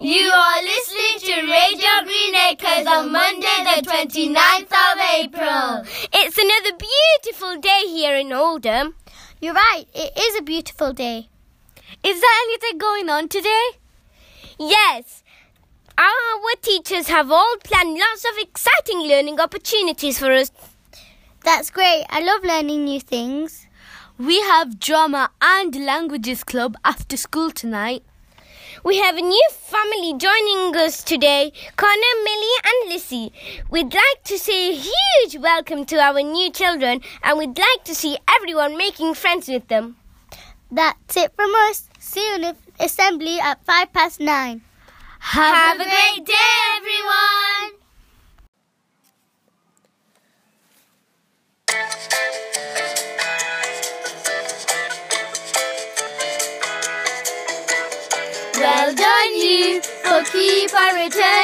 You are listening to Radio Green Acres on Monday, the 29th of April. It's another beautiful day here in Oldham. You're right, it is a beautiful day. Is there anything going on today? Yes. Our teachers have all planned lots of exciting learning opportunities for us. That's great. I love learning new things. We have drama and languages club after school tonight. We have a new family joining us today Connor, Millie, and Lissy. We'd like to say a huge welcome to our new children and we'd like to see everyone making friends with them. That's it from us. See you in assembly at five past nine. Have, have a great day, everyone! Well done, you, for keep.